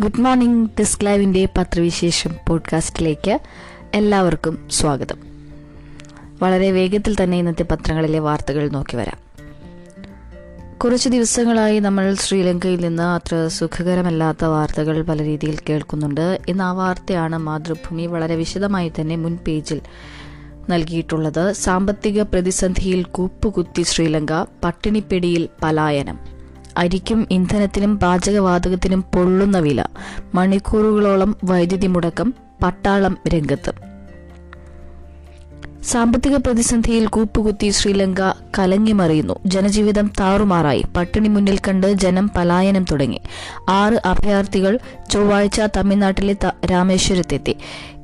Good morning disk ലൈവിന്റെ പത്രവിശേഷം പോഡ്കാസ്റ്റിലേക്ക് എല്ലാവർക്കും സ്വാഗതം. വളരെ വേഗത്തിൽ തന്നെ ഇന്നത്തെ പത്രങ്ങളിലെ വാർത്തകൾ നോക്കി വരാം. കുറച്ച് ദിവസങ്ങളായി നമ്മൾ ശ്രീലങ്കയിൽ നിന്ന് അത്ര സുഖകരമല്ലാത്ത വാർത്തകൾ പല രീതിയിൽ കേൾക്കുന്നുണ്ട്. ഇന്ന് ആ വാർത്തയാണ് മാതൃഭൂമി വളരെ വിശദമായി തന്നെ മുൻ പേജിൽ നൽകിയിട്ടുള്ളത്. സാമ്പത്തിക പ്രതിസന്ധിയിൽ കൂപ്പുകുത്തി ശ്രീലങ്ക പട്ടിണിപ്പിടിയിൽ പലായനം. അരിക്കും ഇന്ധനത്തിനും പാചകവാതകത്തിനും പൊള്ളുന്ന വില. മണിക്കൂറുകളോളം വൈദ്യുതി മുടക്കം പട്ടാളം രംഗത്ത്. സാമ്പത്തിക പ്രതിസന്ധിയിൽ കൂപ്പുകുത്തി ശ്രീലങ്ക കലങ്ങിമറിയുന്നു. ജനജീവിതം താറുമാറായി. പട്ടിണി മുന്നിൽ കണ്ട് ജനം പലായനം തുടങ്ങി. ആറ് അഭയാർത്ഥികൾ ചൊവ്വാഴ്ച തമിഴ്നാട്ടിലെ രാമേശ്വരത്തെത്തി.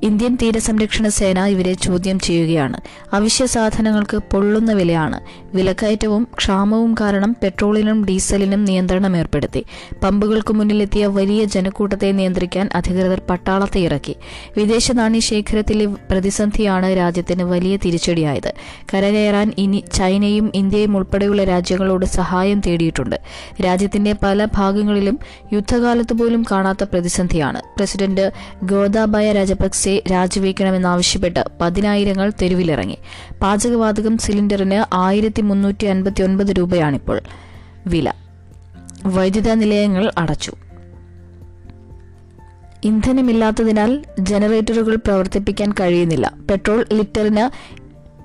ഇന്ത്യൻ തീരസംരക്ഷണ സേന ഇവരെ ചോദ്യം ചെയ്യുകയാണ്. അവശ്യ സാധനങ്ങൾക്ക് പൊള്ളുന്ന വിലയാണ്. വിലക്കയറ്റവും ക്ഷാമവും കാരണം പെട്രോളിനും ഡീസലിനും നിയന്ത്രണം ഏർപ്പെടുത്തി. പമ്പുകൾക്ക് മുന്നിലെത്തിയ വലിയ ജനക്കൂട്ടത്തെ നിയന്ത്രിക്കാൻ അധികൃതർ പട്ടാളത്തെ ഇറക്കി. വിദേശ നാണ്യ ശേഖരത്തിലെ പ്രതിസന്ധിയാണ് രാജ്യത്തിന് വലിയ തിരിച്ചടിയായത്. കരകയറാൻ ഇനി ചൈനയും ഇന്ത്യയും ഉൾപ്പെടെയുള്ള രാജ്യങ്ങളോട് സഹായം തേടിയിട്ടുണ്ട്. രാജ്യത്തിന്റെ പല ഭാഗങ്ങളിലും യുദ്ധകാലത്ത് പോലും കാണാത്ത പ്രതിസന്ധിയാണ്. പ്രസിഡന്റ് ഗോദാബായ രാജപക്സെ രാജിവെക്കണമെന്നാവശ്യപ്പെട്ട് പതിനായിരങ്ങൾ തെരുവിലിറങ്ങി. പാചകവാതകം സിലിണ്ടറിന് ആയിരത്തി മുന്നൂറ്റി അൻപത്തി ഒൻപത് രൂപയാണിപ്പോൾ വില. വൈദ്യുത നിലയങ്ങൾ അടച്ചു. ഇന്ധനമില്ലാത്തതിനാൽ ജനറേറ്ററുകൾ പ്രവർത്തിപ്പിക്കാൻ കഴിയുന്നില്ല. പെട്രോൾ ലിറ്ററിന്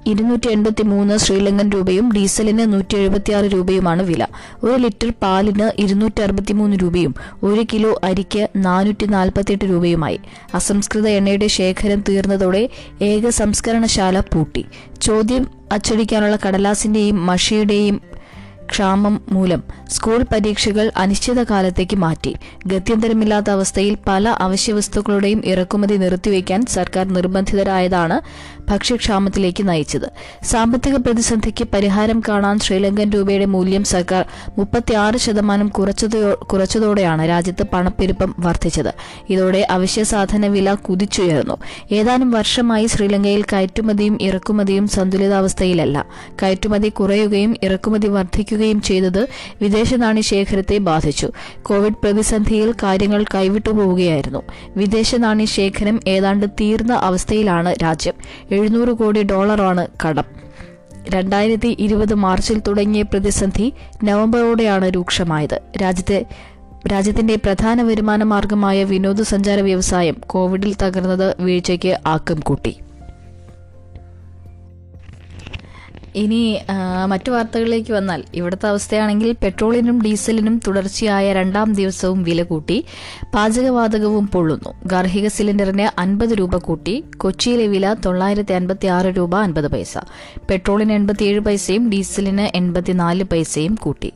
ഇരുന്നൂറ്റി എൺപത്തി മൂന്ന് ശ്രീലങ്കൻ രൂപയും ഡീസലിന് നൂറ്റി എഴുപത്തിയാറ് രൂപയുമാണ് വില. ഒരു ലിറ്റർ പാലിന് ഇരുന്നൂറ്റി അറുപത്തിമൂന്ന് രൂപയും ഒരു കിലോ അരിക്ക് നാനൂറ്റി നാൽപ്പത്തിയെട്ട് രൂപയുമായി. അസംസ്കൃത എണ്ണയുടെ ശേഖരം തീർന്നതോടെ ഏക സംസ്കരണശാല പൂട്ടി. ചോദ്യം അച്ചടിക്കാനുള്ള കടലാസിന്റെയും മഷിയുടെയും ക്ഷാമം മൂലം സ്കൂൾ പരീക്ഷകൾ അനിശ്ചിതകാലത്തേക്ക് മാറ്റി. ഗത്യന്തരമില്ലാത്ത അവസ്ഥയിൽ പല അവശ്യവസ്തുക്കളുടെയും ഇറക്കുമതി നിർത്തിവെക്കാൻ സർക്കാർ നിർബന്ധിതരായതാണ് ഭക്ഷ്യക്ഷാമത്തിലേക്ക് നയിച്ചത്. സാമ്പത്തിക പ്രതിസന്ധിക്ക് പരിഹാരം കാണാൻ ശ്രീലങ്കൻ രൂപയുടെ മൂല്യം സർക്കാർ മുപ്പത്തിയാറ് ശതമാനം കുറച്ചതോടെയാണ് രാജ്യത്ത് പണപ്പെരുപ്പം വർദ്ധിച്ചത്. ഇതോടെ അവശ്യ സാധന വില കുതിച്ചുയർന്നു. ഏതാനും വർഷമായി ശ്രീലങ്കയിൽ കയറ്റുമതിയും ഇറക്കുമതിയും സന്തുലിതാവസ്ഥയിലല്ല. കയറ്റുമതി കുറയുകയും ഇറക്കുമതി വർദ്ധിക്കുകയും ചെയ്തത് വിദേശ നാണ്യ ശേഖരത്തെ ബാധിച്ചു. കോവിഡ് പ്രതിസന്ധിയിൽ കാര്യങ്ങൾ കൈവിട്ടുപോവുകയായിരുന്നു. വിദേശ നാണ്യ ശേഖരം ഏതാണ്ട് തീർന്ന അവസ്ഥയിലാണ് രാജ്യം. എഴുന്നൂറ് കോടി ഡോളറാണ് കടം. രണ്ടായിരത്തി ഇരുപത് മാർച്ചിൽ തുടങ്ങിയ പ്രതിസന്ധി നവംബറോടെയാണ് രൂക്ഷമായത്. രാജ്യത്തെ രാജ്യത്തിന്റെ പ്രധാന വരുമാന മാർഗമായ വിനോദസഞ്ചാര വ്യവസായം കോവിഡിൽ തകർന്നത് വീഴ്ചയ്ക്ക് ആക്കം കൂട്ടി. ഇനി മറ്റു വാർത്തകളിലേക്ക് വന്നാൽ. ഇവിടുത്തെ അവസ്ഥയാണെങ്കിൽ പെട്രോളിനും ഡീസലിനും തുടർച്ചയായ രണ്ടാം ദിവസവും വില കൂട്ടി. പാചകവാതകവും പൊള്ളുന്നു. ഗാർഹിക സിലിണ്ടറിന് അൻപത് രൂപ കൂട്ടി. കൊച്ചിയിലെ വില തൊള്ളായിരത്തി അൻപത്തി ആറ് രൂപ അൻപത് പൈസ. പെട്രോളിന് എൺപത്തിയേഴ് പൈസയും ഡീസലിന് എൺപത്തിനാല് പൈസയും കൂട്ടി.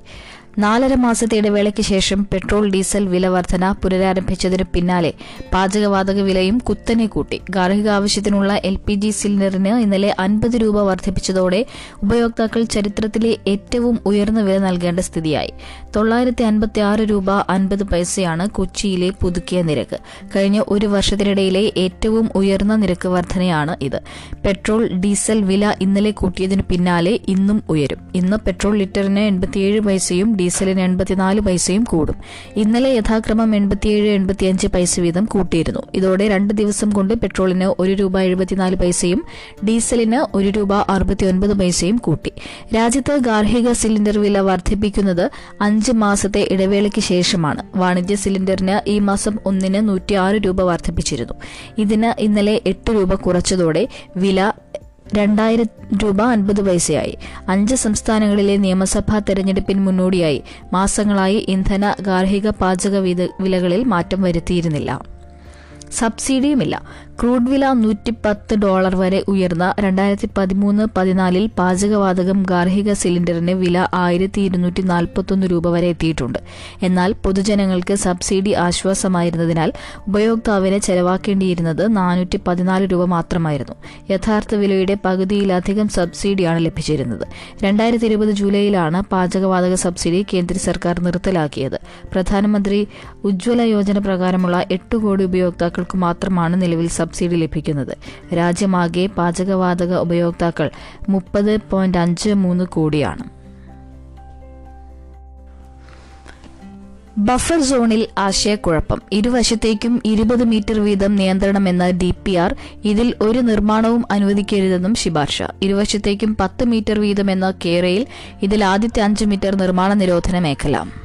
നാലര മാസത്തെ ഇടവേളയ്ക്ക് ശേഷം പെട്രോൾ ഡീസൽ വില വർധന പുനരാരംഭിച്ചതിന് പിന്നാലെ പാചകവാതക വിലയും കുത്തനെ കൂട്ടി. ഗാർഹിക ആവശ്യത്തിനുള്ള എൽ പി ജി സിലിണ്ടറിന് ഇന്നലെ അൻപത് രൂപ വർദ്ധിപ്പിച്ചതോടെ ഉപയോക്താക്കൾ ചരിത്രത്തിലെ ഏറ്റവും ഉയർന്ന വില നൽകേണ്ട സ്ഥിതിയായി. തൊള്ളായിരത്തി അൻപത്തി ആറ് രൂപ അൻപത് പൈസയാണ് കൊച്ചിയിലെ പുതുക്കിയ നിരക്ക്. കഴിഞ്ഞ ഒരു വർഷത്തിനിടയിലെ ഏറ്റവും ഉയർന്ന നിരക്ക് വർധനയാണ് ഇത്. പെട്രോൾ ഡീസൽ വില ഇന്നലെ കൂട്ടിയതിനു പിന്നാലെ ഇന്നും ഉയരും. ഇന്ന് പെട്രോൾ ലിറ്ററിന് എൺപത്തിയേഴ് പൈസയും ഡീസലിന് എൺപത്തിനാല് പൈസയും കൂടും. ഇന്നലെ യഥാക്രമം എൺപത്തിയേഴ് എൺപത്തിയഞ്ച് പൈസ വീതം കൂട്ടിയിരുന്നു. ഇതോടെ രണ്ട് ദിവസം കൊണ്ട് പെട്രോളിന് ഒരു രൂപ എഴുപത്തിനാല് പൈസയും ഡീസലിന് ഒരു രൂപ അറുപത്തിയൊൻപത് പൈസയും കൂട്ടി. രാജ്യത്ത് ഗാർഹിക സിലിണ്ടർ വില വർദ്ധിപ്പിക്കുന്നത് അഞ്ച് മാസത്തെ ഇടവേളയ്ക്ക് ശേഷമാണ്. വാണിജ്യ സിലിണ്ടറിന് ഈ മാസം ഒന്നിന് നൂറ്റിയാറ് രൂപ വർദ്ധിപ്പിച്ചിരുന്നു. ഇതിന് ഇന്നലെ എട്ട് രൂപ കുറച്ചതോടെ വില രണ്ടായിരം രൂപ അൻപത് പൈസയായി. അഞ്ച് സംസ്ഥാനങ്ങളിലെ നിയമസഭാ തെരഞ്ഞെടുപ്പിന് മുന്നോടിയായി. മാസങ്ങളായി ഇന്ധന ഗാർഹിക പാചക വിലകളിൽ മാറ്റം വരുത്തിയിരുന്നില്ല. സബ്സിഡിയുമില്ല. ക്രൂഡ് വില നൂറ്റി പത്ത് ഡോളർ വരെ ഉയർന്ന രണ്ടായിരത്തി പതിമൂന്ന് പതിനാലിൽ പാചകവാതകം ഗാർഹിക സിലിണ്ടറിന് വില ആയിരത്തി ഇരുന്നൂറ്റി നാൽപ്പത്തൊന്ന് രൂപ വരെ എത്തിയിട്ടുണ്ട്. എന്നാൽ പൊതുജനങ്ങൾക്ക് സബ്സിഡി ആശ്വാസമായിരുന്നതിനാൽ ഉപയോക്താവിന് ചെലവാക്കേണ്ടിയിരുന്നത് നാനൂറ്റി പതിനാല് രൂപ മാത്രമായിരുന്നു. യഥാർത്ഥ വിലയുടെ പകുതിയിലധികം സബ്സിഡിയാണ് ലഭിച്ചിരുന്നത്. രണ്ടായിരത്തി ഇരുപത് ജൂലൈയിലാണ് പാചകവാതക സബ്സിഡി കേന്ദ്ര സർക്കാർ നിർത്തലാക്കിയത്. പ്രധാനമന്ത്രി ഉജ്ജ്വല യോജന പ്രകാരമുള്ള എട്ട് കോടി ഉപയോക്താക്കൾക്ക് മാത്രമാണ് നിലവിൽ സബ്സിഡി ലഭിക്കുന്നത്. രാജ്യമാകെ പാചകവാതക ഉപയോക്താക്കൾ മുപ്പത് പോയിന്റ് അഞ്ച് മൂന്ന് കോടിയാണ്. ബഫർ സോണിൽ ആശയക്കുഴപ്പം. ഇരുവശത്തേക്കും ഇരുപത് മീറ്റർ വീതം നിയന്ത്രണമെന്ന ഡി പി ആർ ഇതിൽ ഒരു നിർമ്മാണവും അനുവദിക്കരുതെന്നും ശിപാർശ. ഇരുവശത്തേക്കും പത്ത് മീറ്റർ വീതമെന്ന കേരയിൽ ഇതിൽ ആദ്യത്തെ അഞ്ച് മീറ്റർ നിർമ്മാണ നിരോധന മേഖല.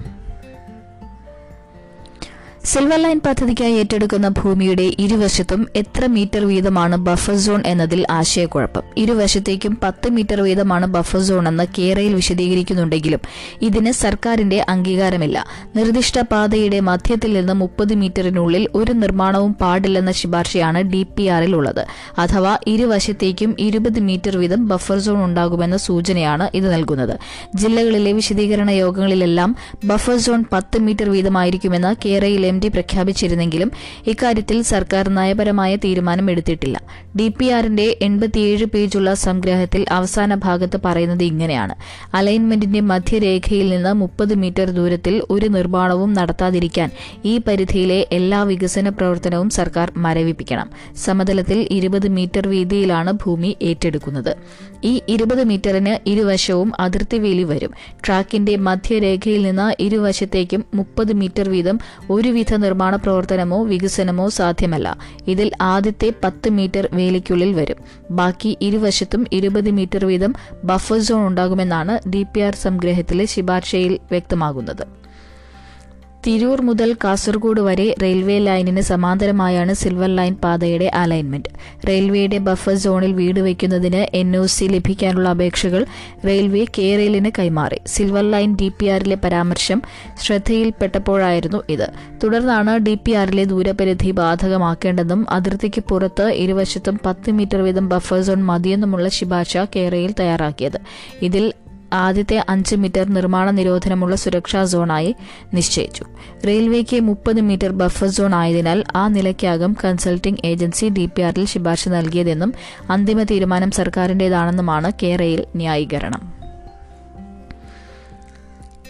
സിൽവർ ലൈൻ പദ്ധതിക്കായി ഏറ്റെടുക്കുന്ന ഭൂമിയുടെ ഇരുവശത്തും എത്ര മീറ്റർ വീതമാണ് ബഫർ സോൺ എന്നതിൽ ആശയക്കുഴപ്പം? ഇരുവശത്തേക്കും പത്ത് മീറ്റർ വീതമാണ് ബഫർ സോൺ എന്ന് കേരയിൽ വിശദീകരിക്കുന്നുണ്ടെങ്കിലും ഇതിന് സർക്കാരിന്റെ അംഗീകാരമില്ല. നിർദ്ദിഷ്ട പാതയുടെ മധ്യത്തിൽ നിന്ന് മുപ്പത് മീറ്ററിനുള്ളിൽ ഒരു നിർമ്മാണവും പാടില്ലെന്ന ശുപാർശയാണ് ഡി പി ആറിൽ ഉള്ളത്. അഥവാ ഇരുവശത്തേക്കും ഇരുപത് മീറ്റർ വീതം ബഫർ സോൺ ഉണ്ടാകുമെന്ന സൂചനയാണ് ഇത് നൽകുന്നത്. ജില്ലകളിലെ വിശദീകരണ യോഗങ്ങളിലെല്ലാം ബഫർ സോൺ പത്ത് മീറ്റർ വീതമായിരിക്കുമെന്ന് കേരയിൽ എം ഡി പ്രഖ്യാപിച്ചിരുന്നെങ്കിലും ഇക്കാര്യത്തിൽ സർക്കാർ നയപരമായ തീരുമാനം എടുത്തിട്ടില്ല ഡി പി ആറിന്റെ എൺപത്തിയേഴ് പേജുള്ള സംഗ്രഹത്തിൽ അവസാന ഭാഗത്ത് പറയുന്നത് ഇങ്ങനെയാണ്. അലൈൻമെന്റിന്റെ മധ്യരേഖയിൽ നിന്ന് മുപ്പത് മീറ്റർ ദൂരത്തിൽ ഒരു നിർമ്മാണവും നടത്താതിരിക്കാൻ ഈ പരിധിയിലെ എല്ലാ വികസന പ്രവർത്തനവും സർക്കാർ മരവിപ്പിക്കണം. സമതലത്തിൽ ഇരുപത് മീറ്റർ വീതിയിലാണ് ഭൂമി ഏറ്റെടുക്കുന്നത്. ഈ ഇരുപത് മീറ്ററിന് ഇരുവശവും അതിർത്തി വേലി വരും. ട്രാക്കിന്റെ മധ്യരേഖയിൽ നിന്ന് ഇരുവശത്തേക്കും മുപ്പത് മീറ്റർ വീതം ഒരുവിധ നിർമ്മാണ പ്രവർത്തനമോ വികസനമോ സാധ്യമല്ല. ഇതിൽ ആദ്യത്തെ പത്ത് മീറ്റർ വേലിക്കുള്ളിൽ വരും. ബാക്കി ഇരുവശത്തും ഇരുപത് മീറ്റർ വീതം ബഫർ സോൺ ഉണ്ടാകുമെന്നാണ് ഡി പി ആർ സംഗ്രഹത്തിലെ ശുപാർശയിൽ വ്യക്തമാകുന്നത്. തിരൂർ മുതൽ കാസർഗോഡ് വരെ റെയിൽവേ ലൈനിന് സമാന്തരമായാണ് സിൽവർ ലൈൻ പാതയുടെ അലൈൻമെന്റ്. റെയിൽവേയുടെ ബഫർ സോണിൽ വീട് വയ്ക്കുന്നതിന് എൻ ഒ സി ലഭിക്കാനുള്ള അപേക്ഷകൾ റെയിൽവേ കെ റെയിലിന് കൈമാറി. സിൽവർ ലൈൻ ഡി പി ആറിലെ പരാമർശം ശ്രദ്ധയിൽപ്പെട്ടപ്പോഴായിരുന്നു ഇത്. തുടർന്നാണ് ഡി പി ആറിലെ ദൂരപരിധി ബാധകമാക്കേണ്ടതും അതിർത്തിക്ക് പുറത്ത് ഇരുവശത്തും പത്ത് മീറ്റർ വീതം ബഫർ സോൺ മതിയെന്നുമുള്ള ശുപാർശ കെ റെയിൽ തയ്യാറാക്കിയത്. ഇതിൽ ആദ്യത്തെ അഞ്ച് മീറ്റർ നിർമ്മാണ നിരോധനമുള്ള സുരക്ഷാ സോണായി നിശ്ചയിച്ചു. റെയിൽവേക്ക് മുപ്പത് മീറ്റർ ബഫർ സോൺ ആയതിനാൽ ആ നിലയ്ക്കാകും കൺസൾട്ടിംഗ് ഏജൻസി ഡി പി ആറിൽ ശുപാർശ നൽകിയതെന്നും അന്തിമ തീരുമാനം സർക്കാരിന്റേതാണെന്നുമാണ് കേരയിൽ ന്യായീകരണം.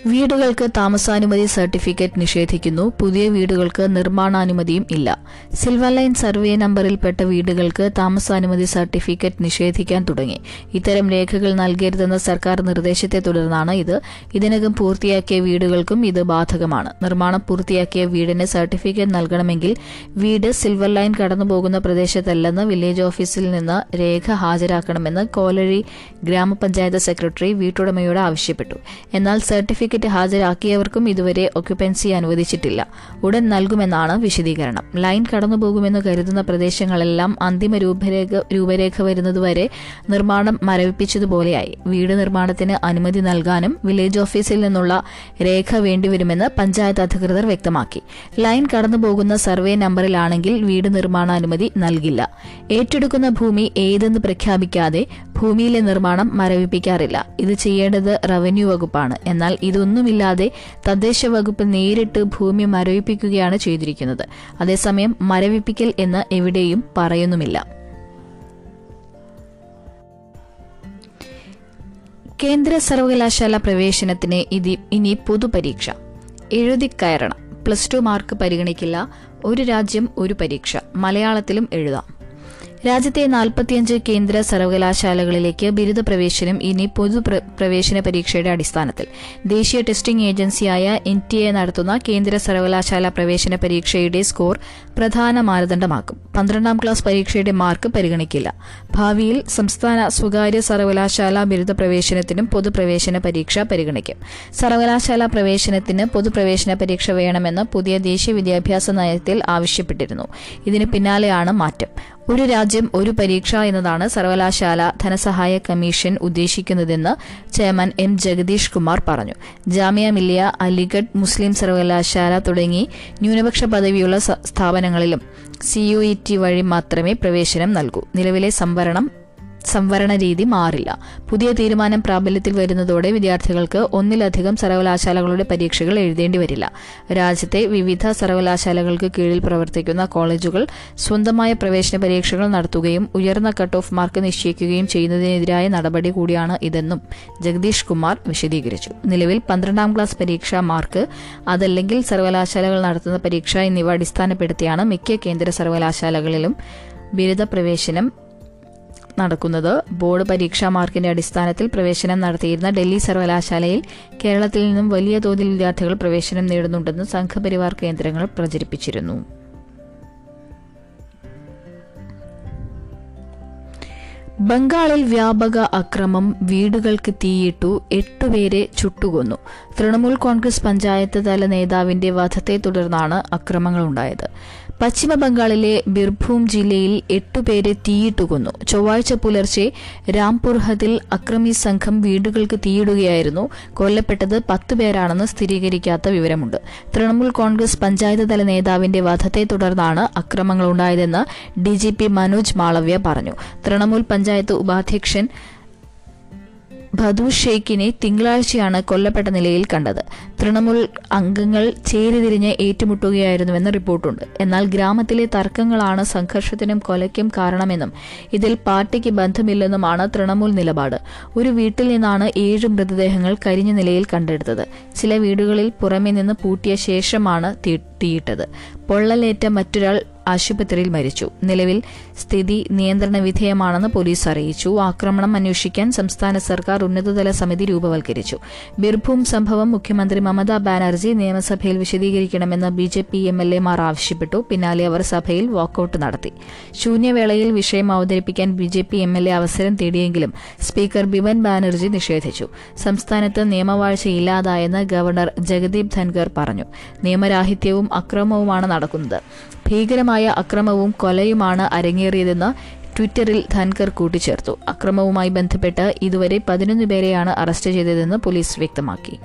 വീടുകൾക്ക് താമസാനുമതി സർട്ടിഫിക്കറ്റ് നിഷേധിക്കുന്നു. പുതിയ വീടുകൾക്ക് നിർമ്മാണാനുമതിയും ഇല്ല. സിൽവർ ലൈൻ സർവേ നമ്പറിൽപ്പെട്ട വീടുകൾക്ക് താമസാനുമതി സർട്ടിഫിക്കറ്റ് നിഷേധിക്കാൻ തുടങ്ങി. ഇത്തരം രേഖകൾ നൽകരുതെന്ന സർക്കാർ നിർദ്ദേശത്തെ തുടർന്നാണ് ഇത്. ഇതിനകം പൂർത്തിയാക്കിയ വീടുകൾക്കും ഇത് ബാധകമാണ്. നിർമ്മാണം പൂർത്തിയാക്കിയ വീടിന് സർട്ടിഫിക്കറ്റ് നൽകണമെങ്കിൽ വീട് സിൽവർ ലൈൻ കടന്നുപോകുന്ന പ്രദേശത്തല്ലെന്ന് വില്ലേജ് ഓഫീസിൽ നിന്ന് രേഖ ഹാജരാക്കണമെന്ന് കോലഴി ഗ്രാമപഞ്ചായത്ത് സെക്രട്ടറി വീട്ടുടമയോട് ആവശ്യപ്പെട്ടു. എന്നാൽ സർട്ടിഫിക്കറ്റ് സർട്ടിഫിക്കറ്റ് ഹാജരാക്കിയവർക്കും ഇതുവരെ ഒക്യുപ്പൻസി അനുവദിച്ചിട്ടില്ല. ഉടൻ നൽകുമെന്നാണ് വിശദീകരണം. ലൈൻ കടന്നുപോകുമെന്ന് കരുതുന്ന പ്രദേശങ്ങളെല്ലാം അന്തിമ രൂപരേഖ രൂപരേഖ വരുന്നതുവരെ നിർമ്മാണം മരവിപ്പിച്ചതുപോലെയായി. വീട് നിർമ്മാണത്തിന് അനുമതി നൽകാനും വില്ലേജ് ഓഫീസിൽ നിന്നുള്ള രേഖ വേണ്ടിവരുമെന്ന് പഞ്ചായത്ത് അധികൃതർ വ്യക്തമാക്കി. ലൈൻ കടന്നുപോകുന്ന സർവേ നമ്പറിലാണെങ്കിൽ വീട് നിർമ്മാണാനുമതി നൽകില്ല. ഏറ്റെടുക്കുന്ന ഭൂമി ഏതെന്ന് പ്രഖ്യാപിക്കാതെ ഭൂമിയിലെ നിർമ്മാണം മരവിപ്പിക്കാറില്ല. ഇത് ചെയ്യേണ്ടത് റവന്യൂ വകുപ്പാണ്. എന്നാൽ ഇതൊന്നുമില്ലാതെ തദ്ദേശ വകുപ്പ് നേരിട്ട് ഭൂമി മരവിപ്പിക്കുകയാണ് ചെയ്തിരിക്കുന്നത്. അതേസമയം മരവിപ്പിക്കൽ എന്ന് എവിടെയും പറയുന്നുമില്ല. കേന്ദ്ര സർവകലാശാല പ്രവേശനത്തിന് ഇതി ഇനി പൊതുപരീക്ഷ. എഴുതിക്കയറണം പ്ലസ് ടു മാർക്ക് പരിഗണിക്കില്ല. ഒരു രാജ്യം ഒരു പരീക്ഷ. മലയാളത്തിലും എഴുതാം. രാജ്യത്തെ നാൽപ്പത്തിയഞ്ച് കേന്ദ്ര സർവകലാശാലകളിലേക്ക് ബിരുദ പ്രവേശനം ഇനി പൊതു പ്രവേശന പരീക്ഷയുടെ അടിസ്ഥാനത്തിൽ. ദേശീയ ടെസ്റ്റിംഗ് ഏജൻസിയായ എൻ ടി എ നടത്തുന്ന കേന്ദ്ര സർവകലാശാല പ്രവേശന പരീക്ഷയുടെ സ്കോർ പ്രധാന മാനദണ്ഡമാക്കും. പന്ത്രണ്ടാം ക്ലാസ് പരീക്ഷയുടെ മാർക്ക് പരിഗണിക്കില്ല. ഭാവിയിൽ സംസ്ഥാന സ്വകാര്യ സർവകലാശാല ബിരുദ പ്രവേശനത്തിനും പൊതുപ്രവേശന പരീക്ഷ പരിഗണിക്കും. സർവകലാശാല പ്രവേശനത്തിന് പൊതുപ്രവേശന പരീക്ഷ വേണമെന്ന് പുതിയ ദേശീയ വിദ്യാഭ്യാസ നയത്തിൽ ആവശ്യപ്പെട്ടിരുന്നു. ഇതിന് പിന്നാലെയാണ് മാറ്റം. ഒരു രാജ്യം ഒരു പരീക്ഷ എന്നതാണ് സർവകലാശാല ധനസഹായ കമ്മീഷൻ ഉദ്ദേശിക്കുന്നതെന്ന് ചെയർമാൻ എം ജഗദീഷ് കുമാർ പറഞ്ഞു. ജാമിയ മില്ലിയ അലിഗഡ് മുസ്ലിം സർവകലാശാല തുടങ്ങി ന്യൂനപക്ഷ പദവിയുള്ള സ്ഥാപനങ്ങളിലും സിയുഇടി വഴി മാത്രമേ പ്രവേശനം നൽകൂ. നിലവിലെ സംവരണം സംവരണ രീതി മാറില്ല. പുതിയ തീരുമാനം പ്രാബല്യത്തിൽ വരുന്നതോടെ വിദ്യാർത്ഥികൾക്ക് ഒന്നിലധികം സർവകലാശാലകളുടെ പരീക്ഷകൾ എഴുതേണ്ടി വരില്ല. രാജ്യത്തെ വിവിധ സർവകലാശാലകൾക്ക് കീഴിൽ പ്രവർത്തിക്കുന്ന കോളേജുകൾ സ്വന്തമായ പ്രവേശന പരീക്ഷകൾ നടത്തുകയും ഉയർന്ന കട്ട് ഓഫ് മാർക്ക് നിശ്ചയിക്കുകയും ചെയ്യുന്നതിനെതിരായ നടപടി കൂടിയാണ് ഇതെന്നും ജഗദീഷ് കുമാർ വിശദീകരിച്ചു. നിലവിൽ പന്ത്രണ്ടാം ക്ലാസ് പരീക്ഷാ മാർക്ക് അതല്ലെങ്കിൽ സർവകലാശാലകൾ നടത്തുന്ന പരീക്ഷ എന്നിവ അടിസ്ഥാനപ്പെടുത്തിയാണ് മിക്ക കേന്ദ്ര സർവകലാശാലകളിലും ബിരുദ പ്രവേശനം നടക്കുന്നത്. ബോർഡ് പരീക്ഷാ മാർക്കിന്റെ അടിസ്ഥാനത്തിൽ പ്രവേശനം നടത്തിയിരുന്ന ഡൽഹി സർവകലാശാലയിൽ കേരളത്തിൽ നിന്നും വലിയ തോതിൽ വിദ്യാർത്ഥികൾ പ്രവേശനം നേടുന്നുണ്ടെന്ന് സംഘപരിവാർ കേന്ദ്രങ്ങൾ പ്രചരിപ്പിച്ചിരുന്നു. ബംഗാളിൽ വ്യാപക അക്രമം വീടുകൾക്ക് തീയിട്ടു എട്ടുപേരെ ചുട്ടുകൊന്നു. തൃണമൂൽ കോൺഗ്രസ് പഞ്ചായത്ത് തല നേതാവിന്റെ വധത്തെ തുടർന്നാണ് അക്രമങ്ങളുണ്ടായത്. പശ്ചിമ ബംഗാളിലെ ബിർഭൂം ജില്ലയിൽ എട്ടുപേരെ തീയിട്ട് കൊന്നു ചൊവ്വാഴ്ച പുലർച്ചെ രാംപുർഹത്തിൽ അക്രമി സംഘം വീടുകൾക്ക് തീയിടുകയായിരുന്നു. കൊല്ലപ്പെട്ടത് പത്ത് പേരാണെന്ന് സ്ഥിരീകരിക്കാത്ത വിവരമുണ്ട്. തൃണമൂൽ കോൺഗ്രസ് പഞ്ചായത്ത് തല നേതാവിന്റെ വധത്തെ തുടർന്നാണ് അക്രമങ്ങളുണ്ടായതെന്ന് ഡിജിപി മനോജ് മാളവ്യ പറഞ്ഞു. തൃണമൂൽ പഞ്ചായത്ത് ഉപാധ്യക്ഷൻ ഭദു ഷെയ്ഖിനെ തിങ്കളാഴ്ചയാണ് കൊല്ലപ്പെട്ട നിലയിൽ കണ്ടത്. തൃണമൂൽ അംഗങ്ങൾ ചേരിതിരിഞ്ഞ് ഏറ്റുമുട്ടുകയായിരുന്നുവെന്ന് റിപ്പോർട്ടുണ്ട്. എന്നാൽ ഗ്രാമത്തിലെ തർക്കങ്ങളാണ് സംഘർഷത്തിനും കൊലയ്ക്കും കാരണമെന്നും ഇതിൽ പാർട്ടിക്ക് ബന്ധമില്ലെന്നുമാണ് തൃണമൂൽ നിലപാട്. ഒരു വീട്ടിൽ നിന്നാണ് ഏഴ് മൃതദേഹങ്ങൾ കരിഞ്ഞ നിലയിൽ കണ്ടെടുത്തത്. ചില വീടുകളിൽ പുറമെ നിന്ന് പൂട്ടിയ ശേഷമാണ് തീ- തീയിട്ടത് പൊള്ളലേറ്റ മറ്റൊരാൾ ആശുപത്രിയിൽ മരിച്ചു. നിലവിൽ സ്ഥിതി നിയന്ത്രണ വിധേയമാണെന്ന് പോലീസ് അറിയിച്ചു. ആക്രമണം അന്വേഷിക്കാൻ സംസ്ഥാന സർക്കാർ ഉന്നതതല സമിതി രൂപവൽക്കരിച്ചു. ബിർഭൂം സംഭവം മുഖ്യമന്ത്രി മമതാ ബാനർജി നിയമസഭയിൽ വിശദീകരിക്കണമെന്ന് B J P M L ആവശ്യപ്പെട്ടു. പിന്നാലെ അവർ സഭയിൽ വാക്കൌട്ട് നടത്തി. ശൂന്യവേളയിൽ വിഷയം അവതരിപ്പിക്കാൻ B J P M L A അവസരം തേടിയെങ്കിലും സ്പീക്കർ ബിമൻ ബാനർജി നിഷേധിച്ചു. സംസ്ഥാനത്ത് നിയമവാഴ്ച ഇല്ലാതായെന്ന് ഗവർണർ ജഗദീപ് ധൻഖർ പറഞ്ഞു. നിയമരാഹിത്യവും അക്രമവുമാണ് നടക്കുന്നത്. ഭീകരമായ അക്രമവും കൊലയുമാണ് അരങ്ങേറിയതെന്ന് ട്വിറ്ററിൽ ധൻകർ കൂട്ടിച്ചേർത്തു. അക്രമവുമായി ബന്ധപ്പെട്ട് ഇതുവരെ പതിനൊന്ന് പേരെയാണ് അറസ്റ്റ് ചെയ്തതെന്ന് പോലീസ് വ്യക്തമാക്കി.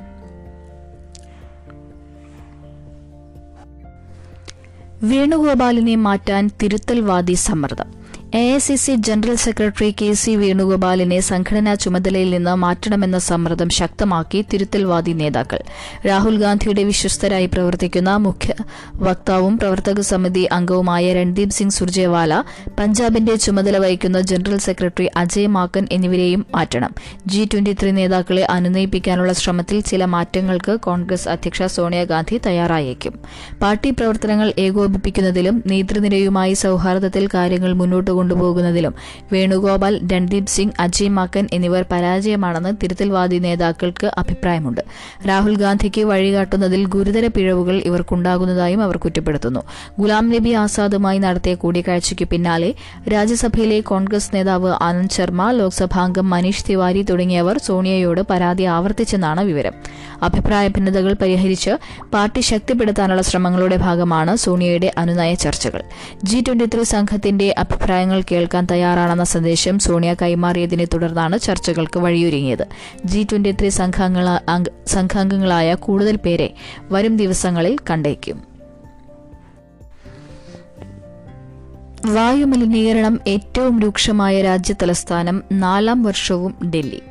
വേണുഗോപാലിനെ മാറ്റാൻ തിരുത്തൽവാദി സമ്മർദ്ദം. A I C C general secretary K C വേണുഗോപാലിനെ സംഘടനാ ചുമതലയിൽ നിന്ന് മാറ്റണമെന്ന സമ്മർദ്ദം ശക്തമാക്കി തിരുത്തൽവാദി നേതാക്കൾ. രാഹുൽ ഗാന്ധിയുടെ വിശ്വസ്തരായി പ്രവർത്തിക്കുന്ന മുഖ്യ വക്താവും പ്രവർത്തക സമിതി അംഗവുമായ രൺദീപ് സിംഗ് സുർജേവാല പഞ്ചാബിന്റെ ചുമതല വഹിക്കുന്ന ജനറൽ സെക്രട്ടറി അജയ് മാക്കൻ എന്നിവരെയും മാറ്റണം. ജി ട്വന്റി ത്രീ നേതാക്കളെ അനുനയിപ്പിക്കാനുള്ള ശ്രമത്തിൽ ചില മാറ്റങ്ങൾക്ക് കോൺഗ്രസ് അധ്യക്ഷ സോണിയാഗാന്ധി തയ്യാറായേക്കും. പാർട്ടി പ്രവർത്തനങ്ങൾ ഏകോപിപ്പിക്കുന്നതിലും നേതൃനിരയുമായി സൌഹാർദ്ദത്തിൽ കാര്യങ്ങൾ മുന്നോട്ട് കൊണ്ടുപോകുന്നതിലും വേണുഗോപാൽ രൺദീപ് സിംഗ് അജയ് മാക്കൻ എന്നിവർ പരാജയമാണെന്ന് തിരുത്തൽവാദി നേതാക്കൾക്ക് അഭിപ്രായമുണ്ട്. രാഹുൽ ഗാന്ധിക്ക് വഴികാട്ടുന്നതിൽ ഗുരുതര പിഴവുകൾ ഇവർക്കുണ്ടാകുന്നതായും അവർ കുറ്റപ്പെടുത്തുന്നു. ഗുലാം നബി ആസാദുമായി നടത്തിയ കൂടിക്കാഴ്ചയ്ക്ക് പിന്നാലെ രാജ്യസഭയിലെ കോൺഗ്രസ് നേതാവ് ആനന്ദ് ശർമ്മ ലോക്സഭാംഗം മനീഷ് തിവാരി തുടങ്ങിയവർ സോണിയയോട് പരാതി ആവർത്തിച്ചെന്നാണ് വിവരം. അഭിപ്രായ ഭിന്നതകൾ പരിഹരിച്ച് പാർട്ടി ശക്തിപ്പെടുത്താനുള്ള ശ്രമങ്ങളുടെ ഭാഗമാണ് സോണിയയുടെ അനുനയ ചർച്ചകൾ. ജി ട്വന്റി സംഘത്തിന്റെ അഭിപ്രായങ്ങൾ കേൾക്കാൻ തയ്യാറാണെന്ന സന്ദേശം സോണിയ കൈമാറിയതിനെ തുടർന്നാണ് ചർച്ചകൾക്ക് വഴിയൊരുങ്ങിയത്. ജി ട്വന്റി ത്രീ സംഘാംഗങ്ങളായ കൂടുതൽ പേരെ വരും ദിവസങ്ങളിൽ കണ്ടേക്കും. വായുമലിനീകരണം ഏറ്റവും രൂക്ഷമായ രാജ്യ തലസ്ഥാനം നാലാം വർഷവും ഡൽഹി.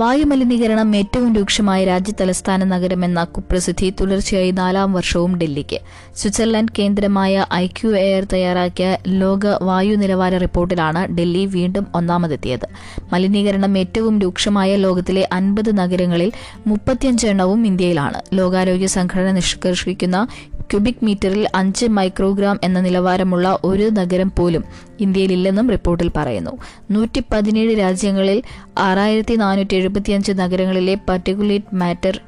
വായുമലിനീകരണം ഏറ്റവും രൂക്ഷമായ രാജ്യ തലസ്ഥാന നഗരമെന്ന കുപ്രസിദ്ധി തുടർച്ചയായി നാലാം വർഷവും ഡൽഹിക്ക്. സ്വിറ്റ്സർലൻഡ് കേന്ദ്രമായ ഐ ഐക്യു എയർ തയ്യാറാക്കിയ ലോക വായു നിലവാര റിപ്പോർട്ടിലാണ് ഡൽഹി വീണ്ടും ഒന്നാമതെത്തിയത്. മലിനീകരണം ഏറ്റവും രൂക്ഷമായ ലോകത്തിലെ അൻപത് നഗരങ്ങളിൽ മുപ്പത്തിയഞ്ച് എണ്ണവും ഇന്ത്യയിലാണ്. ലോകാരോഗ്യ സംഘടന നിഷ്കർഷിക്കുന്ന ക്യൂബിക് മീറ്ററിൽ അഞ്ച് മൈക്രോഗ്രാം എന്ന നിലവാരമുള്ള ഒരു നഗരം പോലും ഇന്ത്യയിലില്ലെന്നും റിപ്പോർട്ടിൽ പറയുന്നു. നൂറ്റി പതിനേഴ് രാജ്യങ്ങളിൽ ആറായിരത്തി നാനൂറ്റി എഴുപത്തിയഞ്ച് നഗരങ്ങളിലെ പർട്ടിക്കുലേറ്റ് മാറ്റർ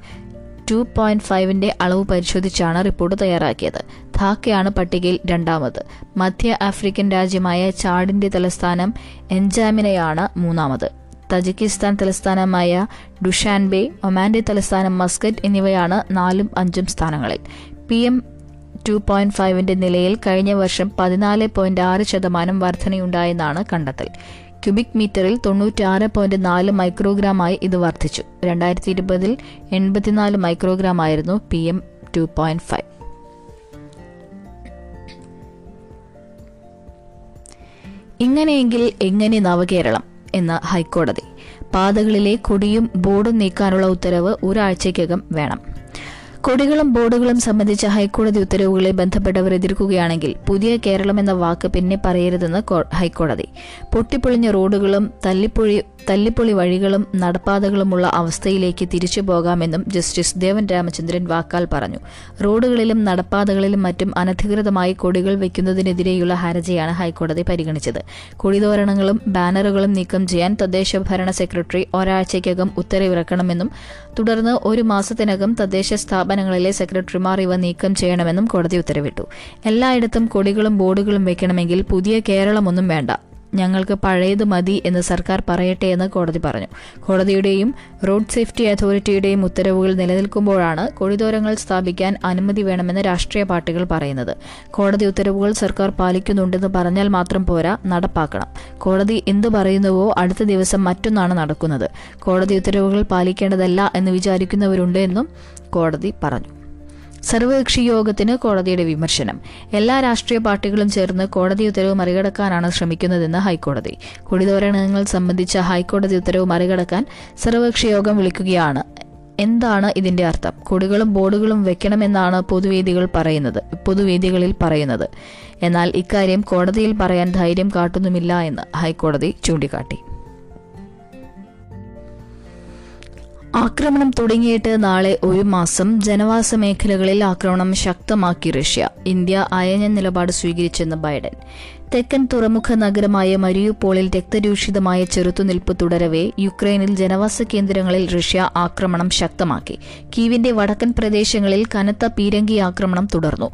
ടു പോയിന്റ് ഫൈവിന്റെ അളവ് പരിശോധിച്ചാണ് റിപ്പോർട്ട് തയ്യാറാക്കിയത്. ധാക്കയാണ് പട്ടികയിൽ രണ്ടാമത്. മധ്യ ആഫ്രിക്കൻ രാജ്യമായ ചാഡിന്റെ തലസ്ഥാനം എൻജാമിനയാണ് മൂന്നാമത്. തജിക്കിസ്ഥാൻ തലസ്ഥാനമായ ഡുഷാൻബെ ഒമാന്റെ തലസ്ഥാനം മസ്കറ്റ് എന്നിവയാണ് നാലും അഞ്ചും സ്ഥാനങ്ങളിൽ. പി എം ടു പോയിന്റ് ഫൈവിന്റെ നിലയിൽ കഴിഞ്ഞ വർഷം പതിനാല് പോയിന്റ് ആറ് ശതമാനം വർധനയുണ്ടായെന്നാണ് കണ്ടെത്തൽ. ക്യൂബിക് മീറ്ററിൽ തൊണ്ണൂറ്റിയാറ് പോയിന്റ് നാല് മൈക്രോഗ്രാമായി ഇത് വർദ്ധിച്ചു. രണ്ടായിരത്തി ഇരുപതിൽ എൺപത്തിനാല് മൈക്രോഗ്രാം ആയിരുന്നു P M two point five ഇങ്ങനെയെങ്കിൽ എങ്ങനെ നവകേരളം? എന്ന് ഹൈക്കോടതി. പാതകളിലെ കൊടിയും ബോർഡും നീക്കാനുള്ള ഉത്തരവ് ഒരാഴ്ചയ്ക്കകം വേണം. കൊടികളും ബോർഡുകളും സംബന്ധിച്ച ഹൈക്കോടതി ഉത്തരവുകളെ ബന്ധപ്പെട്ടവർ എതിർക്കുകയാണെങ്കിൽ പുതിയ കേരളം എന്ന വാക്ക് പിന്നെ പറയരുതെന്ന് ഹൈക്കോടതി. പൊട്ടിപ്പൊളിഞ്ഞ റോഡുകളും തല്ലിപ്പൊളി തല്ലിപ്പൊളി വഴികളും നടപ്പാതകളുമുള്ള അവസ്ഥയിലേക്ക് തിരിച്ചു പോകാമെന്നും ജസ്റ്റിസ് ദേവൻ രാമചന്ദ്രൻ വാക്കാൽ പറഞ്ഞു. റോഡുകളിലും നടപ്പാതകളിലും മറ്റും അനധികൃതമായി കൊടികൾ വയ്ക്കുന്നതിനെതിരെയുള്ള ഹർജിയാണ് ഹൈക്കോടതി പരിഗണിച്ചത്. കൊടിതോരണങ്ങളും ബാനറുകളും നീക്കം ചെയ്യാൻ തദ്ദേശ ഭരണ സെക്രട്ടറി ഒരാഴ്ചയ്ക്കകം ഉത്തരവിറക്കണമെന്നും തുടർന്ന് ഒരു മാസത്തിനകം തദ്ദേശ സ്ഥാപനങ്ങളിലെ സെക്രട്ടറിമാർ ഇവ നീക്കം ചെയ്യണമെന്നും കോടതി ഉത്തരവിട്ടു. എല്ലായിടത്തും കൊടികളും ബോർഡുകളും വെക്കണമെങ്കിൽ പുതിയ കേരളമൊന്നും വേണ്ട. ഞങ്ങൾക്ക് പഴയത് മതി എന്ന് സർക്കാർ പറയട്ടെ എന്ന് കോടതി പറഞ്ഞു. കോടതിയുടെയും റോഡ് സേഫ്റ്റി അതോറിറ്റിയുടെയും ഉത്തരവുകൾ നിലനിൽക്കുമ്പോഴാണ് കൊടിതോരങ്ങൾ സ്ഥാപിക്കാൻ അനുമതി വേണമെന്ന് രാഷ്ട്രീയ പാർട്ടികൾ പറയുന്നത്. കോടതി ഉത്തരവുകൾ സർക്കാർ പാലിക്കുന്നുണ്ടെന്ന് പറഞ്ഞാൽ മാത്രം പോരാ നടപ്പാക്കണം. കോടതി എന്തു പറയുന്നുവോ അടുത്ത ദിവസം മറ്റൊന്നാണ് നടക്കുന്നത്. കോടതി ഉത്തരവുകൾ പാലിക്കേണ്ടതല്ല എന്ന് വിചാരിക്കുന്നവരുണ്ട് എന്നും കോടതി പറഞ്ഞു. സർവകക്ഷി യോഗത്തിന് കോടതിയുടെ വിമർശനം. എല്ലാ രാഷ്ട്രീയ പാർട്ടികളും ചേർന്ന് കോടതി ഉത്തരവ് മറികടക്കാനാണ് ശ്രമിക്കുന്നതെന്ന് ഹൈക്കോടതി. കുടിതോരണങ്ങൾ സംബന്ധിച്ച ഹൈക്കോടതി ഉത്തരവ് മറികടക്കാൻ സർവകക്ഷി യോഗം വിളിക്കുകയാണ്. എന്താണ് ഇതിന്റെ അർത്ഥം? കൊടികളും ബോർഡുകളും വെക്കണമെന്നാണ് പൊതുവേദികൾ പറയുന്നത് പൊതുവേദികളിൽ പറയുന്നത്. എന്നാൽ ഇക്കാര്യം കോടതിയിൽ പറയാൻ ധൈര്യം കാട്ടുന്നുമില്ല എന്ന് ഹൈക്കോടതി ചൂണ്ടിക്കാട്ടി. ആക്രമണം തുടങ്ങിയിട്ട് നാളെ ഒരു മാസം ജനവാസ മേഖലകളിൽ ആക്രമണം ശക്തമാക്കി റഷ്യ. ഇന്ത്യ അയഞ്ഞ നിലപാട് സ്വീകരിച്ചെന്ന് ബൈഡൻ. തെക്കൻ തുറമുഖ നഗരമായ മരിയുപോളിൽ രക്തരൂഷിതമായ ചെറുത്തുനിൽപ്പ് തുടരവെ യുക്രൈനിൽ ജനവാസ കേന്ദ്രങ്ങളിൽ റഷ്യ ആക്രമണം ശക്തമാക്കി. കീവിന്റെ വടക്കൻ പ്രദേശങ്ങളിൽ കനത്ത പീരങ്കി ആക്രമണം തുടർന്നു.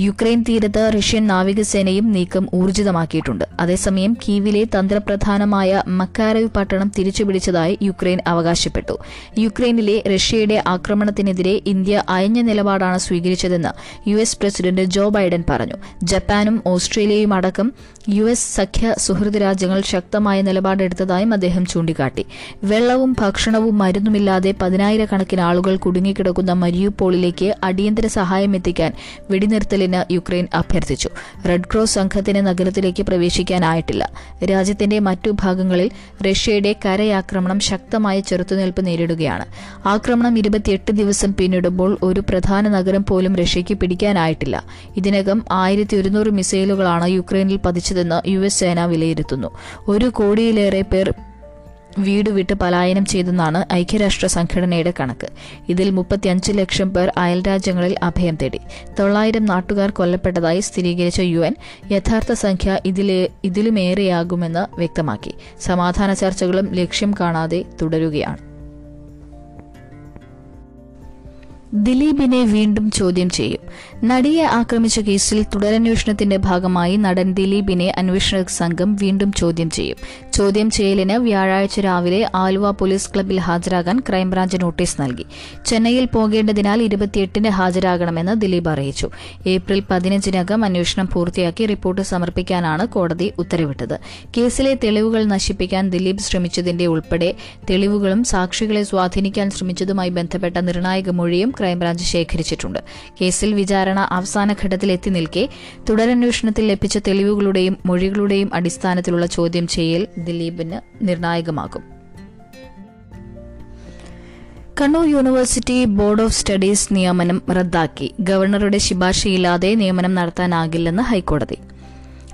യുക്രൈൻ തീരത്ത് റഷ്യൻ നാവികസേനയും നീക്കം ഊർജിതമാക്കിയിട്ടുണ്ട്. അതേസമയം കീവിലെ തന്ത്രപ്രധാനമായ മക്കാരവ് പട്ടണം തിരിച്ചുപിടിച്ചതായി യുക്രൈൻ അവകാശപ്പെട്ടു. യുക്രൈനിലെ റഷ്യയുടെ ആക്രമണത്തിനെതിരെ ഇന്ത്യ അയഞ്ഞ നിലപാടാണ് സ്വീകരിച്ചതെന്ന് U S president Joe Biden പറഞ്ഞു. ജപ്പാനും ഓസ്ട്രേലിയയും അടക്കം യു എസ് സഖ്യ സുഹൃത് രാജ്യങ്ങൾ ശക്തമായ നിലപാടെടുത്തതായും അദ്ദേഹം ചൂണ്ടിക്കാട്ടി. വെള്ളവും ഭക്ഷണവും മരുന്നുമില്ലാതെ പതിനായിരക്കണക്കിന് ആളുകൾ കുടുങ്ങിക്കിടക്കുന്ന മരിയുപോളിലേക്ക് അടിയന്തര സഹായം എത്തിക്കാൻ വെടിനിർത്തലിന് യുക്രൈൻ അഭ്യർത്ഥിച്ചു. റെഡ് ക്രോസ് സംഘത്തിന് നഗരത്തിലേക്ക് പ്രവേശിക്കാനായിട്ടില്ല. രാജ്യത്തിന്റെ മറ്റു ഭാഗങ്ങളിൽ റഷ്യയുടെ കരയാക്രമണം ശക്തമായ ചെറുത്തുനിൽപ്പ് നേരിടുകയാണ്. ആക്രമണം ഇരുപത്തിയെട്ട് ദിവസം പിന്നിടുമ്പോൾ ഒരു പ്രധാന നഗരം പോലും റഷ്യയ്ക്ക് പിടിക്കാനായിട്ടില്ല. ഇതിനകം ആയിരത്തി ഒരുന്നൂറ് മിസൈലുകളാണ് യുക്രൈനിൽ പതിച്ചതെന്ന് യു എസ് സേന വിലയിരുത്തുന്നു. ഒരു കോടിയിലേറെ പേർ വീട് വിട്ട് പലായനം ചെയ്തെന്നാണ് ഐക്യരാഷ്ട്ര സംഘടനയുടെ കണക്ക്. ഇതിൽ മുപ്പത്തിയഞ്ച് ലക്ഷം പേർ അയൽരാജ്യങ്ങളിൽ അഭയം തേടി. തൊള്ളായിരം നാട്ടുകാർ കൊല്ലപ്പെട്ടതായി സ്ഥിരീകരിച്ച യു എൻ യഥാർത്ഥ സംഖ്യ ഇതിലെ ഇതിലുമേറെയാകുമെന്ന് വ്യക്തമാക്കി. സമാധാന ചർച്ചകളും ലക്ഷ്യം കാണാതെ തുടരുകയാണ്. ദിലീപിനെ വീണ്ടും ചോദ്യം ചെയ്യും. നടിയെ ആക്രമിച്ച കേസിൽ തുടരന്വേഷണത്തിന്റെ ഭാഗമായി നടൻ ദിലീപിനെ അന്വേഷണ സംഘം വീണ്ടും ചോദ്യം ചെയ്യും. ചോദ്യം ചെയ്യലിന് വ്യാഴാഴ്ച രാവിലെ ആലുവ പോലീസ് ക്ലബ്ബിൽ ഹാജരാകാൻ ക്രൈംബ്രാഞ്ച് നോട്ടീസ് നൽകി. ചെന്നൈയിൽ പോകേണ്ടതിനാൽ ഇരുപത്തിയെട്ടിന് ഹാജരാകണമെന്ന് ദിലീപ് അറിയിച്ചു. ഏപ്രിൽ പതിനഞ്ചിനകം അന്വേഷണം പൂർത്തിയാക്കി റിപ്പോർട്ട് സമർപ്പിക്കാനാണ് കോടതി ഉത്തരവിട്ടത്. കേസിലെ തെളിവുകൾ നശിപ്പിക്കാൻ ദിലീപ് ശ്രമിച്ചതിന്റെ ഉൾപ്പെടെ തെളിവുകളും സാക്ഷികളെ സ്വാധീനിക്കാൻ ശ്രമിച്ചതുമായി ബന്ധപ്പെട്ട നിർണായക മൊഴിയും ക്രൈംബ്രാഞ്ച് ശേഖരിച്ചിട്ടുണ്ട്. കേസിൽ വിചാരണ അവസാന ഘട്ടത്തിൽ എത്തി നിൽക്കെ തുടരന്വേഷണത്തിൽ ലഭിച്ച തെളിവുകളുടെയും മൊഴികളുടെയും അടിസ്ഥാനത്തിലുള്ള ചോദ്യം ചെയ്യൽ ദിലീപിന് നിർണായകമാകും. Kannur university board of studies നിയമനം റദ്ദാക്കി. ഗവർണറുടെ ശുപാർശയില്ലാതെ നിയമനം നടത്താനാകില്ലെന്ന് ഹൈക്കോടതി.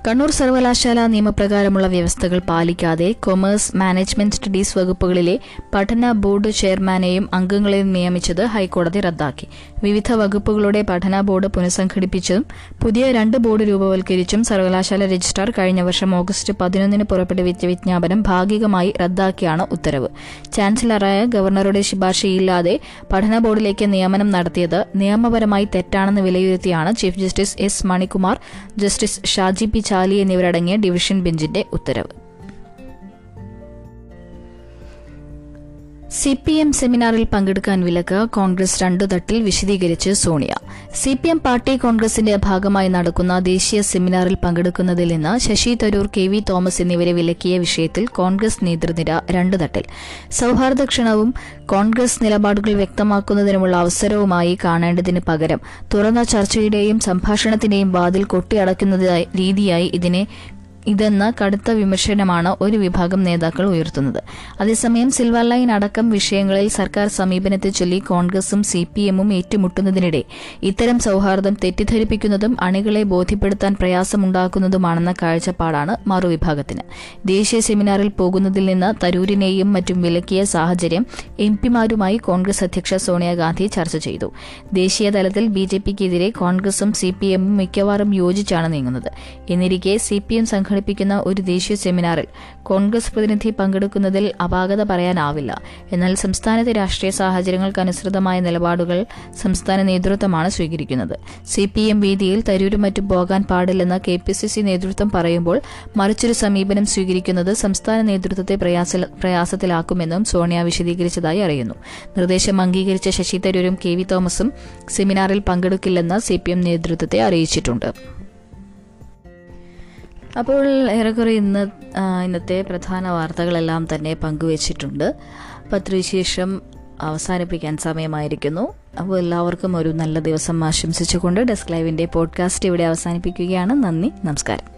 കണ്ണൂർ സർവകലാശാല നിയമപ്രകാരമുള്ള വ്യവസ്ഥകൾ പാലിക്കാതെ കൊമേഴ്സ് മാനേജ്മെന്റ് സ്റ്റഡീസ് വകുപ്പുകളിലെ പഠന ബോർഡ് ചെയർമാനെയും അംഗങ്ങളെയും നിയമിച്ചത് ഹൈക്കോടതി റദ്ദാക്കി. വിവിധ വകുപ്പുകളുടെ പഠന ബോർഡ് പുനഃസംഘടിപ്പിച്ചതും പുതിയ രണ്ട് ബോർഡ് രൂപവൽക്കരിച്ചും സർവകലാശാല രജിസ്ട്രാർ കഴിഞ്ഞ വർഷം ഓഗസ്റ്റ് പതിനൊന്നിന് പുറപ്പെടുവിച്ച വിജ്ഞാപനം ഭാഗികമായി റദ്ദാക്കിയാണ് ഉത്തരവ്. ചാൻസലറായ ഗവർണറുടെ ശുപാർശയില്ലാതെ പഠന ബോർഡിലേക്ക് നിയമനം നടത്തിയത് നിയമപരമായി തെറ്റാണെന്ന് വിലയിരുത്തിയാണ് chief justice S Manikumar justice Shaji P Chali എന്നിവരടങ്ങിയ ഡിവിഷൻ ബെഞ്ചിന്റെ ഉത്തരവ്. സി പി എം സെമിനാറിൽ പങ്കെടുക്കാൻ വിലക്ക് കോൺഗ്രസ് രണ്ടു തട്ടിൽ വിശദീകരിച്ച് Sonia. C P M party കോൺഗ്രസിന്റെ ഭാഗമായി നടക്കുന്ന ദേശീയ സെമിനാറിൽ പങ്കെടുക്കുന്നതിൽ നിന്ന് ശശി തരൂർ കെ വി തോമസ് എന്നിവരെ വിലക്കിയ വിഷയത്തിൽ കോൺഗ്രസ് നേതൃനിര രണ്ടു തട്ടിൽ. സൌഹാർദ്ദ ക്ഷണവും കോൺഗ്രസ് നിലപാടുകൾ വ്യക്തമാക്കുന്നതിനുമുള്ള അവസരവുമായി കാണേണ്ടതിന് പകരം തുറന്ന ചർച്ചയുടെയും സംഭാഷണത്തിന്റെയും വാതിൽ കൊട്ടിയടക്കുന്ന രീതിയായി ഇതിനെ ഇതെന്ന കടുത്ത വിമർശനമാണ് ഒരു വിഭാഗം നേതാക്കൾ ഉയർത്തുന്നത്. അതേസമയം സിൽവർ ലൈൻ അടക്കം വിഷയങ്ങളിൽ സർക്കാർ സമീപനത്തെ ചൊല്ലി കോൺഗ്രസും സി പി എമ്മും ഏറ്റുമുട്ടുന്നതിനിടെ ഇത്തരം സൌഹാർദ്ദം തെറ്റിദ്ധരിപ്പിക്കുന്നതും അണികളെ ബോധ്യപ്പെടുത്താൻ പ്രയാസമുണ്ടാക്കുന്നതുമാണെന്ന കാഴ്ചപ്പാടാണ് മറുവിഭാഗത്തിന്. ദേശീയ സെമിനാറിൽ പോകുന്നതിൽ നിന്ന് തരൂരിനെയും മറ്റും വിലക്കിയ സാഹചര്യം എം പിമാരുമായി കോൺഗ്രസ് അധ്യക്ഷ സോണിയാഗാന്ധി ചർച്ച ചെയ്തു. ദേശീയ തലത്തിൽ ബി ജെ പിക്കെതിരെ കോൺഗ്രസും സി പി എമ്മും മിക്കവാറും യോജിച്ചാണ് നീങ്ങുന്നത്. എന്നിരിക്കെ സി പി എം സംഘടിപ്പിക്കുന്ന ഒരു ദേശീയ സെമിനാറിൽ കോൺഗ്രസ് പ്രതിനിധി പങ്കെടുക്കുന്നതിൽ അപാകത പറയാനാവില്ല. എന്നാൽ സംസ്ഥാനത്തെ രാഷ്ട്രീയ സാഹചര്യങ്ങൾക്കനുസൃതമായ നിലപാടുകൾ സംസ്ഥാന നേതൃത്വമാണ് സ്വീകരിക്കുന്നത്. സി പി എം വേദിയിൽ തരൂരും മറ്റും പോകാൻ പാടില്ലെന്ന് കെ പി സി സി നേതൃത്വം പറയുമ്പോൾ മറിച്ചൊരു സമീപനം സ്വീകരിക്കുന്നത് സംസ്ഥാന നേതൃത്വത്തെ പ്രയാസ- പ്രയാസത്തിലാക്കുമെന്നും സോണിയ വിശദീകരിച്ചതായി അറിയുന്നു. നിർദ്ദേശം അംഗീകരിച്ച ശശി തരൂരും കെ വി തോമസും സെമിനാറിൽ പങ്കെടുക്കില്ലെന്ന് സി പി എം നേതൃത്വത്തെ അറിയിച്ചിട്ടുണ്ട്. അപ്പോൾ ഏറെക്കുറെ ഇന്ന് ഇന്നത്തെ പ്രധാന വാർത്തകളെല്ലാം തന്നെ പങ്കുവച്ചിട്ടുണ്ട്. പത്രവിശേഷം അവസാനിപ്പിക്കാൻ സമയമായിരിക്കുന്നു. അപ്പോൾ എല്ലാവർക്കും ഒരു നല്ല ദിവസം ആശംസിച്ചുകൊണ്ട് ഡെസ്ക് ലൈവിന്റെ പോഡ്കാസ്റ്റ് ഇവിടെ അവസാനിപ്പിക്കുകയാണ്. നന്ദി നമസ്കാരം.